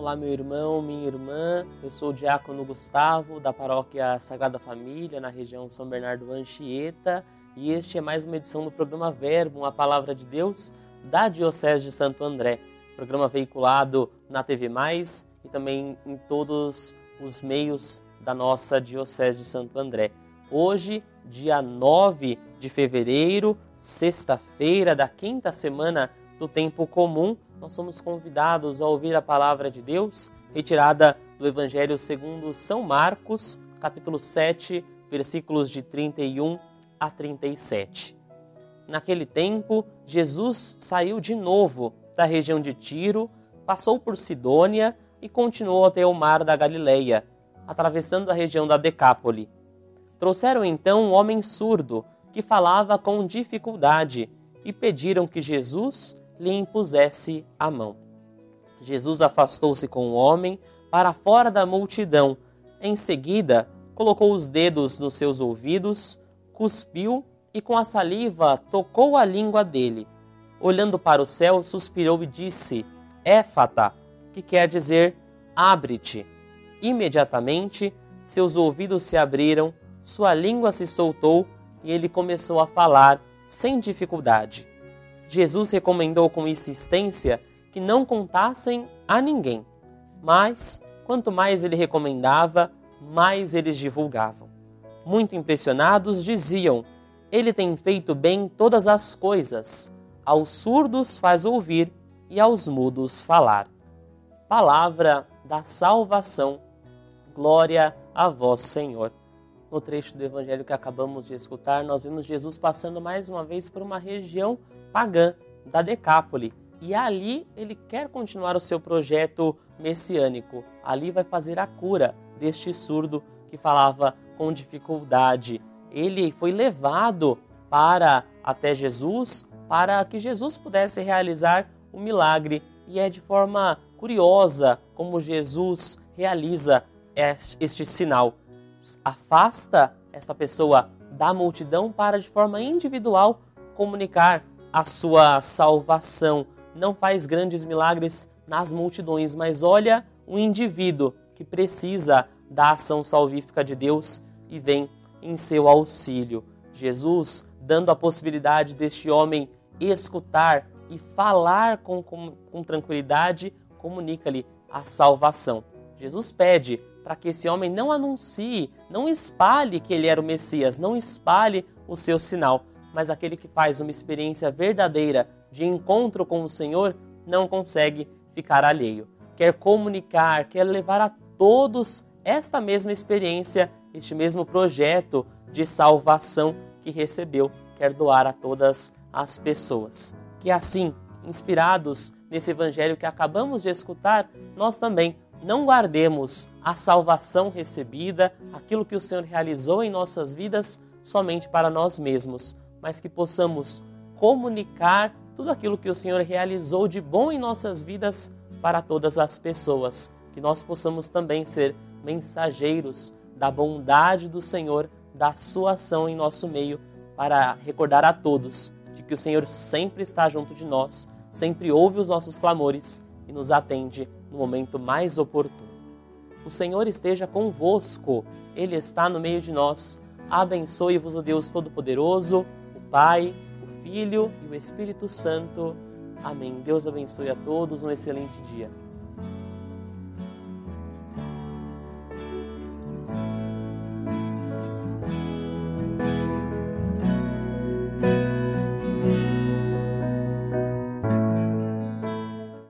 Olá, meu irmão, minha irmã. Eu sou o diácono Gustavo, da paróquia Sagrada Família, na região São Bernardo Anchieta, e este é mais uma edição do programa Verbo, a Palavra de Deus, da Diocese de Santo André. Programa veiculado na TV Mais e também em todos os meios da nossa Diocese de Santo André. Hoje, dia 9 de fevereiro, sexta-feira da quinta semana do tempo comum, nós somos convidados a ouvir a palavra de Deus, retirada do Evangelho segundo São Marcos, capítulo 7, versículos de 31 a 37. Naquele tempo, Jesus saiu de novo da região de Tiro, passou por Sidônia e continuou até o mar da Galileia, atravessando a região da Decápole. Trouxeram então um homem surdo que falava com dificuldade e pediram que Jesus lhe impusesse a mão. Jesus afastou-se com o homem para fora da multidão. Em seguida, colocou os dedos nos seus ouvidos, cuspiu e com a saliva tocou a língua dele. Olhando para o céu, suspirou e disse: Éfata, que quer dizer abre-te. Imediatamente, seus ouvidos se abriram, sua língua se soltou e ele começou a falar sem dificuldade. Jesus recomendou com insistência que não contassem a ninguém. Mas, quanto mais ele recomendava, mais eles divulgavam. Muito impressionados, diziam: Ele tem feito bem todas as coisas. Aos surdos faz ouvir e aos mudos falar. Palavra da salvação. Glória a vós, Senhor. No trecho do evangelho que acabamos de escutar, nós vemos Jesus passando mais uma vez por uma região pagã da Decápole. E ali ele quer continuar o seu projeto messiânico. Ali vai fazer a cura deste surdo que falava com dificuldade. Ele foi levado para até Jesus para que Jesus pudesse realizar o milagre. E é de forma curiosa como Jesus realiza este sinal. Afasta esta pessoa da multidão para de forma individual comunicar a sua salvação. Não faz grandes milagres nas multidões, mas olha o indivíduo que precisa da ação salvífica de Deus e vem em seu auxílio. Jesus dando a possibilidade deste homem escutar e falar com, com, com tranquilidade, comunica-lhe a salvação. Jesus pede para que esse homem não anuncie, não espalhe que ele era o Messias, não espalhe o seu sinal, mas aquele que faz uma experiência verdadeira de encontro com o Senhor não consegue ficar alheio. Quer comunicar, quer levar a todos esta mesma experiência, este mesmo projeto de salvação que recebeu, quer doar a todas as pessoas. Que assim, inspirados nesse evangelho que acabamos de escutar, nós também não guardemos a salvação recebida, aquilo que o Senhor realizou em nossas vidas, somente para nós mesmos, mas que possamos comunicar tudo aquilo que o Senhor realizou de bom em nossas vidas para todas as pessoas. Que nós possamos também ser mensageiros da bondade do Senhor, da sua ação em nosso meio, para recordar a todos de que o Senhor sempre está junto de nós, sempre ouve os nossos clamores e nos atende no momento mais oportuno. O Senhor esteja convosco, Ele está no meio de nós. Abençoe-vos o Deus Todo-Poderoso. Pai, o Filho e o Espírito Santo. Amém. Deus abençoe a todos. Um excelente dia.